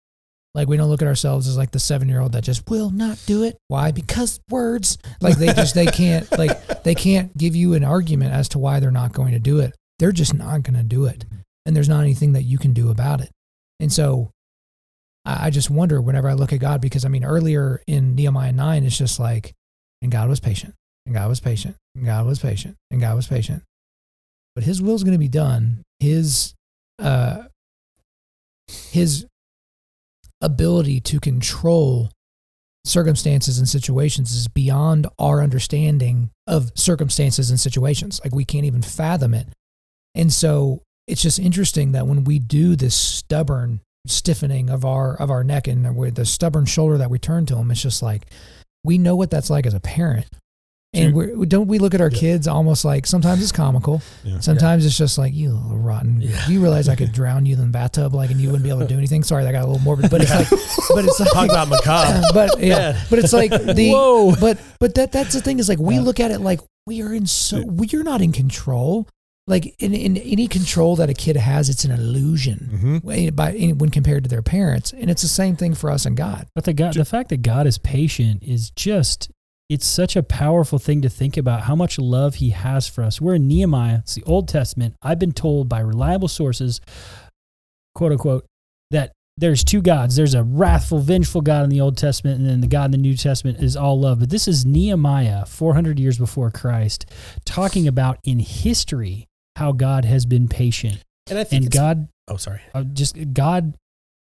Like we don't look at ourselves as like the seven year old that just will not do it. Why? Because words. Like they just they can't like they can't give you an argument as to why they're not going to do it. They're just not going to do it, and there's not anything that you can do about it. And so, I, just wonder whenever I look at God because I mean earlier in Nehemiah nine, it's just like, and God was patient, and God was patient, and God was patient, and God was patient. But His will's going to be done. His uh, His ability to control circumstances and situations is beyond our understanding of circumstances and situations. Like we can't even fathom it. And so it's just interesting that when we do this stubborn stiffening of our of our neck and with the stubborn shoulder that we turn to him, it's just like we know what that's like as a parent. And we're, don't we look at our Yeah. kids almost like sometimes it's comical, Yeah. sometimes it's just like you little rotten. Yeah. Do you realize I could drown you in the bathtub like and you wouldn't be able to do anything? Sorry, that got a little morbid, but it's like, but it's like, Talk about macabre. but yeah, Yeah. but it's like the Whoa. but but that that's the thing is like we Yeah. look at it like we are in so we're not in control. Like in, in any control that a kid has, it's an illusion Mhm. when- by when compared to their parents, and it's the same thing for us and God. but the God, the fact that God is patient is just it's such a powerful thing to think about how much love he has for us. We're in Nehemiah, it's the Old Testament. I've been told by reliable sources, quote unquote, that there's two gods. There's a wrathful, vengeful God in the Old Testament, and then the God in the New Testament is all love. But this is Nehemiah, 400 years before Christ, talking about in history how God has been patient. And I think And God Oh, sorry. uh, just God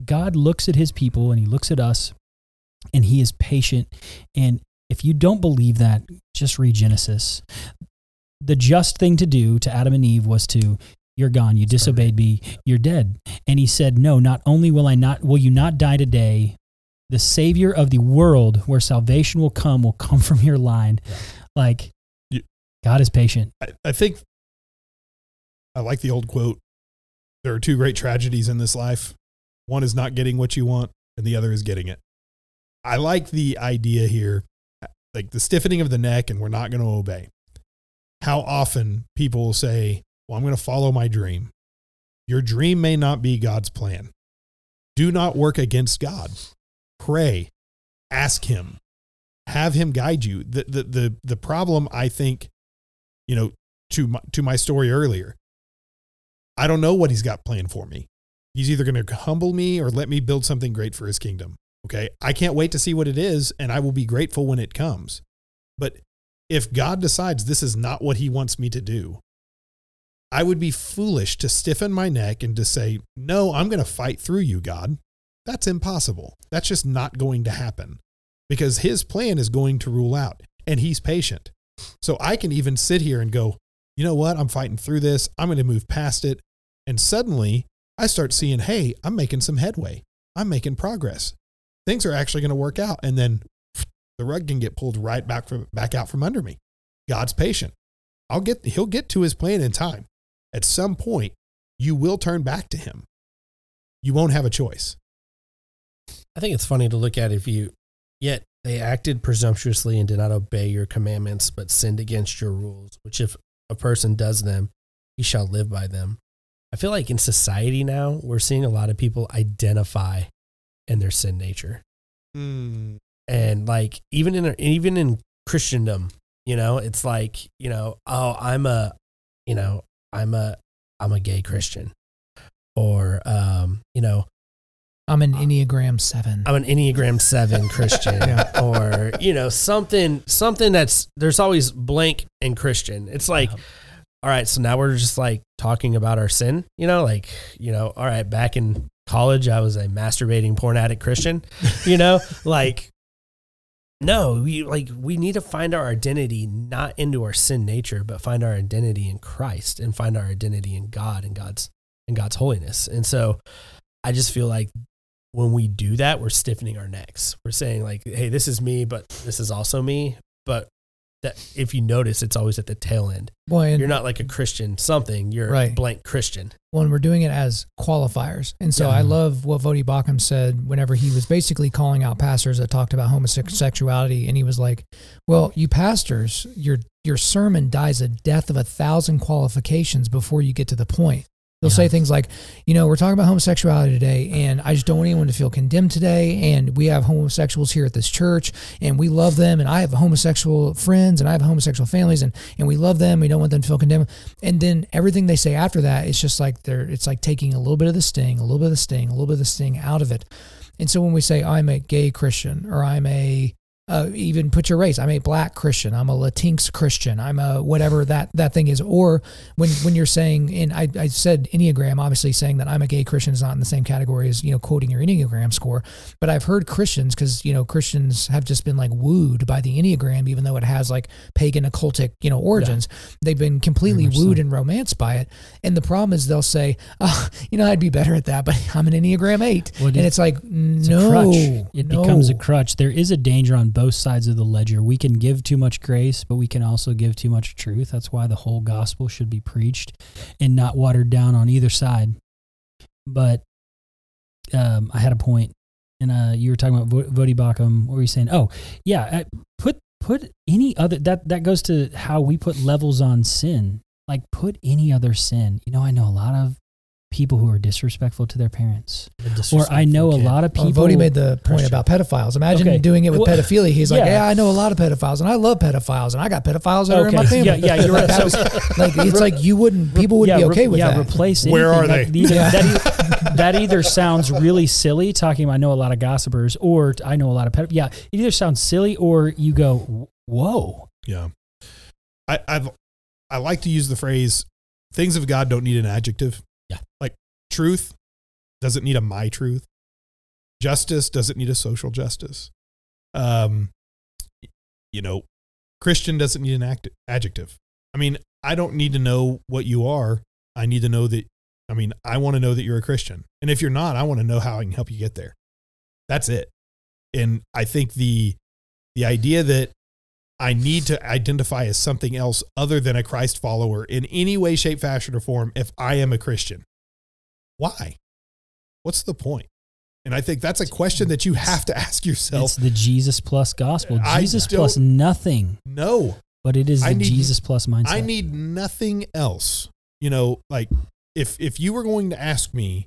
God looks at his people and he looks at us and he is patient. And if you don't believe that just read Genesis. The just thing to do to Adam and Eve was to you're gone. You disobeyed me. You're dead. And he said no not only will I not will you not die today the savior of the world where salvation will come will come from your line. Yeah. like God is patient. I, I think I like the old quote. There are two great tragedies in this life. One is not getting what you want, and the other is getting it. I like the idea here, like the stiffening of the neck, and we're not going to obey. How often people will say, Well, I'm going to follow my dream. Your dream may not be God's plan. Do not work against God. Pray, ask Him, have Him guide you. The, the, the, the problem, I think, you know, to my, to my story earlier, I don't know what he's got planned for me. He's either going to humble me or let me build something great for his kingdom. Okay. I can't wait to see what it is, and I will be grateful when it comes. But if God decides this is not what he wants me to do, I would be foolish to stiffen my neck and to say, No, I'm going to fight through you, God. That's impossible. That's just not going to happen because his plan is going to rule out, and he's patient. So I can even sit here and go, you know what? I'm fighting through this. I'm going to move past it. And suddenly I start seeing, hey, I'm making some headway. I'm making progress. Things are actually going to work out. And then the rug can get pulled right back from back out from under me. God's patient. I'll get he'll get to his plan in time. At some point, you will turn back to him. You won't have a choice. I think it's funny to look at if you, yet they acted presumptuously and did not obey your commandments, but sinned against your rules, which if a person does them, he shall live by them. I feel like in society now, we're seeing a lot of people identify in their sin nature. Mm. And like, even in, even in Christendom, you know, it's like, you know, oh, I'm a, you know, I'm a, I'm a gay Christian. Or, um, you know, I'm an Enneagram 7. I'm an Enneagram seven Christian, Yeah. or you know something something that's there's always blank and Christian. It's like, Yeah. All right, so now we're just like talking about our sin, you know, like you know, all right, back in college I was a masturbating porn addict Christian, you know, like. No, we like we need to find our identity not into our sin nature, but find our identity in Christ and find our identity in God and God's and God's holiness. And so I just feel like when we do that, we're stiffening our necks. We're saying like, "Hey, this is me, but this is also me." But that if you notice, it's always at the tail end. Boy, and You're not like a Christian something. You're Right. a blank Christian. when we're doing it as qualifiers. And so Yeah. I love what Voddie Baucham said whenever he was basically calling out pastors that talked about homosexuality. And he was like, well, you pastors, your, your sermon dies a death of a thousand qualifications before you get to the point. They'll Yeah. say things like, you know, we're talking about homosexuality today, and I just don't want anyone to feel condemned today. And we have homosexuals here at this church, and we love them. And I have homosexual friends, and I have homosexual families, and and we love them. We don't want them to feel condemned. And then everything they say after that, it's just like they're, it's like taking a little bit of the sting, a little bit of the sting, a little bit of the sting out of it. And so when we say I'm a gay Christian, or I'm a uh, even put your race. I'm a black Christian. I'm a Latinx Christian. I'm a whatever that that thing is. Or when when you're saying, and I, I said Enneagram, obviously saying that I'm a gay Christian is not in the same category as you know quoting your Enneagram score. But I've heard Christians because you know Christians have just been like wooed by the Enneagram, even though it has like pagan occultic you know origins. They've been completely wooed and romanced by it. And the problem is they'll say, oh, you know, I'd be better at that, but I'm an Enneagram eight, Well, and it's like It's no. It no. becomes a crutch. There is a danger on both sides of the ledger. We can give too much grace, but we can also give too much truth. That's why the whole gospel should be preached and not watered down on either side. But um, I had a point, and uh, you were talking about Voddie Baucham. What were you saying? Oh, yeah. Put put any other that that goes to how we put levels on sin. Like put any other sin. You know, I know a lot of people who are disrespectful to their parents. Or I disrespectful know a lot of oh, Well, people. Voddie made the point Christian. about pedophiles. Imagine Okay. doing it with Well, pedophilia. He's like, yeah. yeah, I know a lot of pedophiles, and I love pedophiles, and I got pedophiles that are in my family. Yeah, yeah, you're right. That So- was- like it's like you wouldn't, people wouldn't yeah, be okay re- with yeah, that. replace Where anything. are That they? Either, Yeah. that, either, that either sounds really silly, talking about I know a lot of gossipers, or I know a lot of pedophiles. Yeah, it either sounds silly or you go, whoa. Yeah. I I've, I like to use the phrase things of God don't need an adjective. Yeah. Like truth doesn't need a my truth. Justice doesn't need a social justice. Um you know, Christian doesn't need an act, adjective. I mean, I don't need to know what you are. I need to know that I mean, I want to know that you're a Christian. And if you're not, I want to know how I can help you get there. That's it. And I think the the idea that I need to identify as something else other than a Christ follower in any way, shape, fashion, or form if I am a Christian. Why? What's the point? And I think that's a question that you have to ask yourself. It's the Jesus plus gospel. Jesus plus nothing, No, but it is the need- Jesus plus mindset. I need nothing else. You know, like if if you were going to ask me,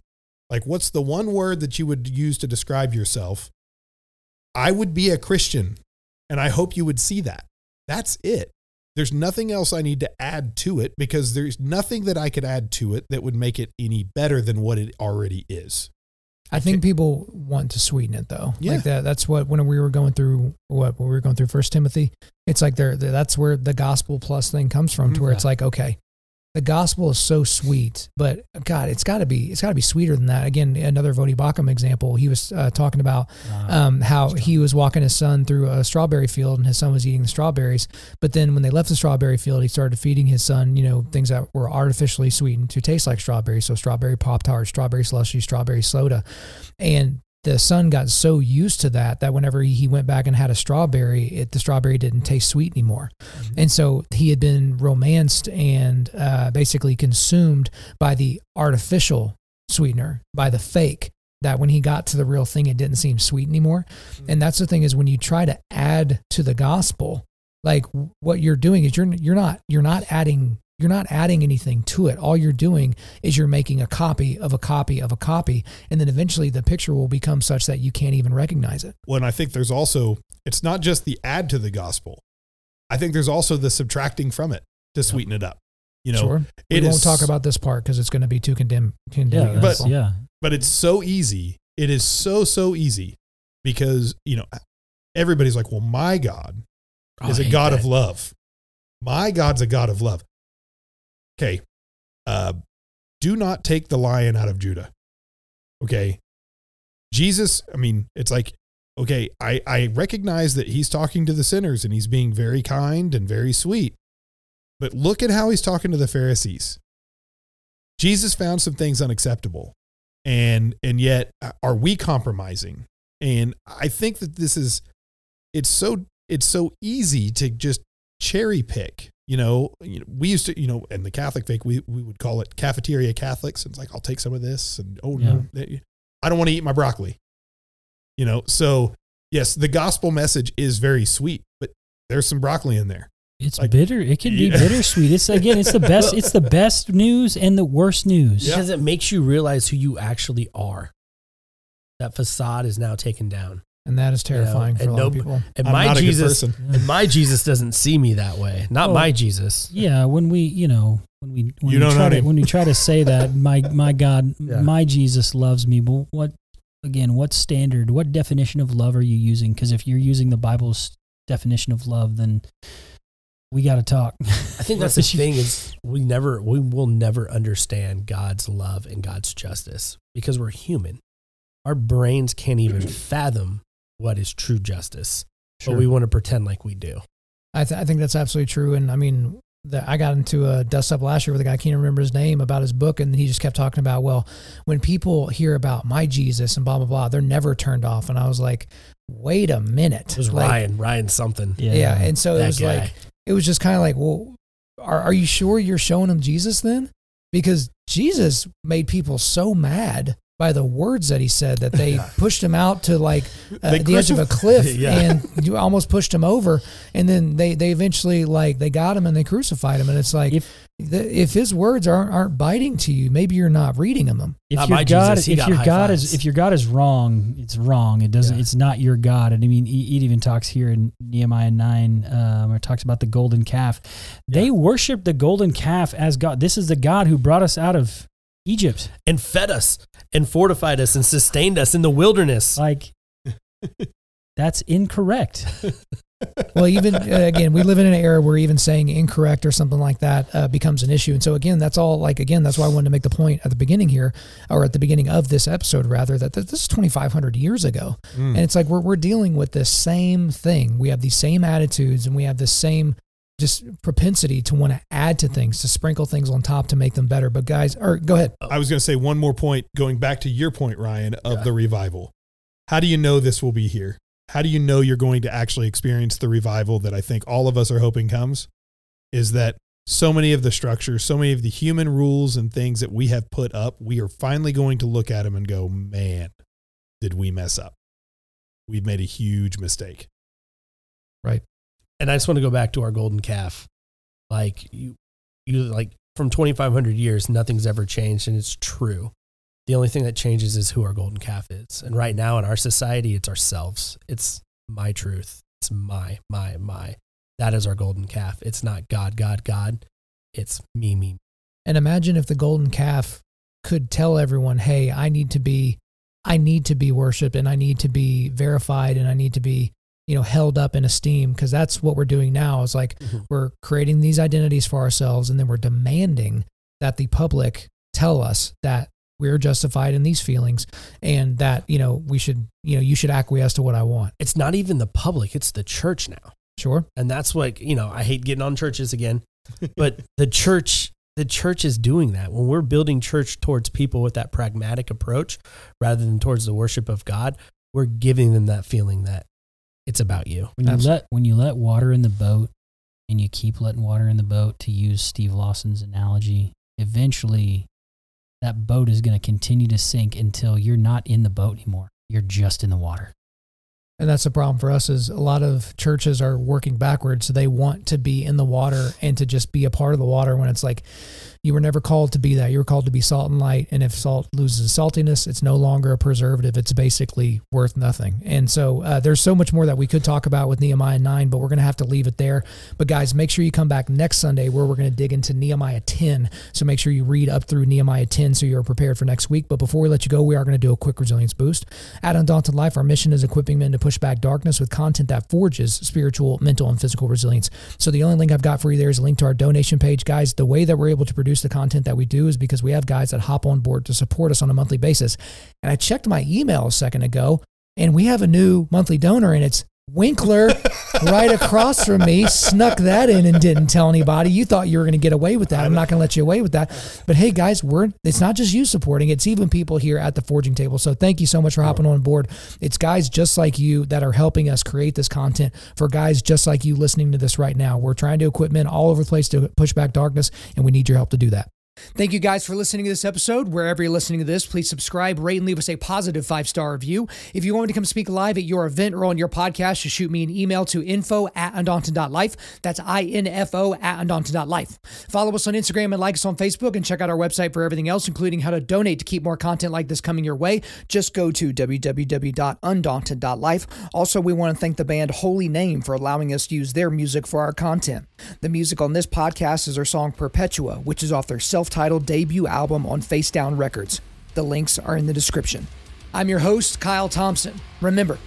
like, what's the one word that you would use to describe yourself? I would be a Christian, and I hope you would see that. That's it. There's nothing else I need to add to it because there's nothing that I could add to it that would make it any better than what it already is. I think people want to sweeten it though. Yeah. Like that. That's what when we were going through what when we were going through First Timothy. It's like there. That's where the gospel plus thing comes from. To Mhm. where it's like, okay, the gospel is so sweet, but God, it's got to be. It's got to be sweeter than that. Again, another Voddie Baucham example. He was uh, talking about Ah, um, how he was walking his son through a strawberry field and his son was eating the strawberries. But then when they left the strawberry field, he started feeding his son, you know, things that were artificially sweetened to taste like strawberries. So strawberry pop tart, strawberry slushy, strawberry soda. And the son got so used to that that whenever he went back and had a strawberry, it, the strawberry didn't taste sweet anymore. And so he had been romanced and uh, basically consumed by the artificial sweetener, by the fake. That when he got to the real thing, it didn't seem sweet anymore. And that's the thing is when you try to add to the gospel, like what you're doing is you're you're not you're not adding you're not adding anything to it. All you're doing is you're making a copy of a copy of a copy, and then eventually the picture will become such that you can't even recognize it. Well, and I think there's also, it's not just the add to the gospel. I think there's also the subtracting from it to sweeten it up. You know, sure, we it won't is- talk about this part because it's going to be too condemn condemning. yeah, But- yeah. but it's so easy. It is so, so easy because, you know, everybody's like, well, my God Oh, is I a hate God that. of love. My God's a God of love. Okay. Uh, do not take the lion out of Judah. Okay. Jesus, I mean, it's like, okay, I, I recognize that he's talking to the sinners and he's being very kind and very sweet. But look at how he's talking to the Pharisees. Jesus found some things unacceptable. And and yet uh, are we compromising? And I think that this is it's so it's so easy to just cherry pick. You know, you know, we used to, you know, in the Catholic faith, we, we would call it cafeteria Catholics. And it's like, I'll take some of this and oh no, I don't want to eat my broccoli. You know, so yes, the gospel message is very sweet, but there's some broccoli in there. It's Like- bitter. It can be Yeah. bittersweet. It's again, it's the best. It's the best news and the worst news. Yeah. because it makes you realize who you actually are. That facade is now taken down, and that is terrifying for a lot of no- people. and I'm my not a good Jesus, person. and my Jesus doesn't see me that way. Not Well, my Jesus. Yeah, when we, you know, when we when You we don't try know to him. when we try to say that my my God, Yeah. my Jesus loves me, well, what again? What standard? What definition of love are you using? Because if you're using the Bible's definition of love, then we got to talk. I think that's the thing is we never we will never understand God's love and God's justice because we're human. Our brains can't even fathom what is true justice, Sure. but we want to pretend like we do. I, th- I think that's absolutely true. And I mean, the, I got into a dust up last year with a guy, I can't remember his name, about his book. And he just kept talking about, well, when people hear about my Jesus and blah, blah, blah, they're never turned off. And I was like, wait a minute. It was Like, Ryan, Ryan something. Yeah. yeah. And so it was guy. like, it was just kind of like, well, are, are you sure you're showing them Jesus then? Because Jesus made people so mad by the words that he said that they pushed him out to like uh, the edge of a cliff Yeah. and you almost pushed him over and then they they eventually like they got him and they crucified him and it's like If- if, if his words aren't aren't biting to you maybe you're not reading them if Not your God, Jesus, if your God fives. is if your God is wrong, it's wrong. It doesn't. Yeah. It's not your God. And I mean, he- it even talks here in Nehemiah nine, um, where it talks about the golden calf. They worship the golden calf as God. This is the God who brought us out of Egypt. and fed us and fortified us and sustained us in the wilderness. Like, that's incorrect. well even uh, again we live in an era where even saying incorrect or something like that uh, becomes an issue and so again that's all like again that's why i wanted to make the point at the beginning here or at the beginning of this episode rather that th- this is 2500 years ago Mm. and it's like we're, we're dealing with the same thing we have these same attitudes and we have the same just propensity to want to add to things to sprinkle things on top to make them better but guys or go ahead I was going to say one more point, going back to your point, Ryan, of Yeah. the revival. How do you know this will be here? How do you know you're going to actually experience the revival that I think all of us are hoping comes? Is that so many of the structures, so many of the human rules and things that we have put up, we are finally going to look at them and go, man, did we mess up? We've made a huge mistake. And I just want to go back to our golden calf. Like you, you like from 2,500 years, nothing's ever changed, and it's true. The only thing that changes is who our golden calf is. And right now in our society, it's ourselves. It's my truth. It's my, my, my. That is our golden calf. It's not God, God, God. It's me, me. And imagine if the golden calf could tell everyone, "Hey, I need to be I need to be worshiped and I need to be verified and I need to be, you know, held up in esteem because that's what we're doing now is like Mhm. we're creating these identities for ourselves and then we're demanding that the public tell us that we're justified in these feelings and that, you know, we should, you know, you should acquiesce to what I want. It's not even the public, it's the church now. Sure. And that's what, you know, I hate getting on churches again, but the church, the church is doing that. When we're building church towards people with that pragmatic approach rather than towards the worship of God, we're giving them that feeling that it's about you. When you Abs- let when you let water in the boat and you keep letting water in the boat to use Steve Lawson's analogy, eventually that boat is going to continue to sink until you're not in the boat anymore. You're just in the water. And that's the problem for us is a lot of churches are working backwards. So they want to be in the water and to just be a part of the water when it's like you were never called to be that. You were called to be salt and light. And if salt loses saltiness, it's no longer a preservative. It's basically worth nothing. And so uh, there's so much more that we could talk about with Nehemiah 9, but we're going to have to leave it there. But guys, make sure you come back next Sunday where we're going to dig into Nehemiah 10. So make sure you read up through Nehemiah 10 so you're prepared for next week. But before we let you go, we are going to do a quick resilience boost. At Undaunted Life, our mission is equipping men to push back darkness with content that forges spiritual, mental, and physical resilience. So the only link I've got for you there is a link to our donation page. Guys, the way that we're able to produce the content that we do is because we have guys that hop on board to support us on a monthly basis. And I checked my email a second ago, and we have a new monthly donor, and it's Winkler right across from me snuck that in and didn't tell anybody. You thought you were going to get away with that. I'm not going to let you away with that. But hey, guys, we're it's not just you supporting; it's even people here at the forging table. So thank you so much for hopping on board. It's guys just like you that are helping us create this content for guys just like you listening to this right now. We're trying to equip men all over the place to push back darkness, and we need your help to do that. Thank you guys for listening to this episode. Wherever you're listening to this, please subscribe, rate, and leave us a positive five star review. If you want me to come speak live at your event or on your podcast, just shoot me an email to info at undaunted.life. That's I-N-F-O at undaunted.life. Follow us on Instagram and like us on Facebook and check out our website for everything else, including how to donate to keep more content like this coming your way. Just go to www.undaunted.life. Also, we want to thank the band Holy Name for allowing us to use their music for our content. The music on this podcast is our song Perpetua, which is off their self titled debut album on Face Down Records. The links are in the description. I'm your host, Kyle Thompson. Remember,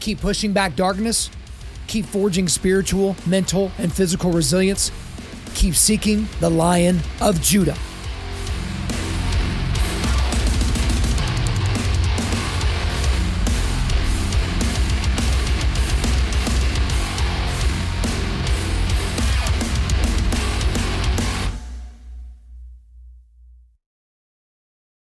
keep pushing back darkness, keep forging spiritual, mental, and physical resilience, keep seeking the Lion of Judah.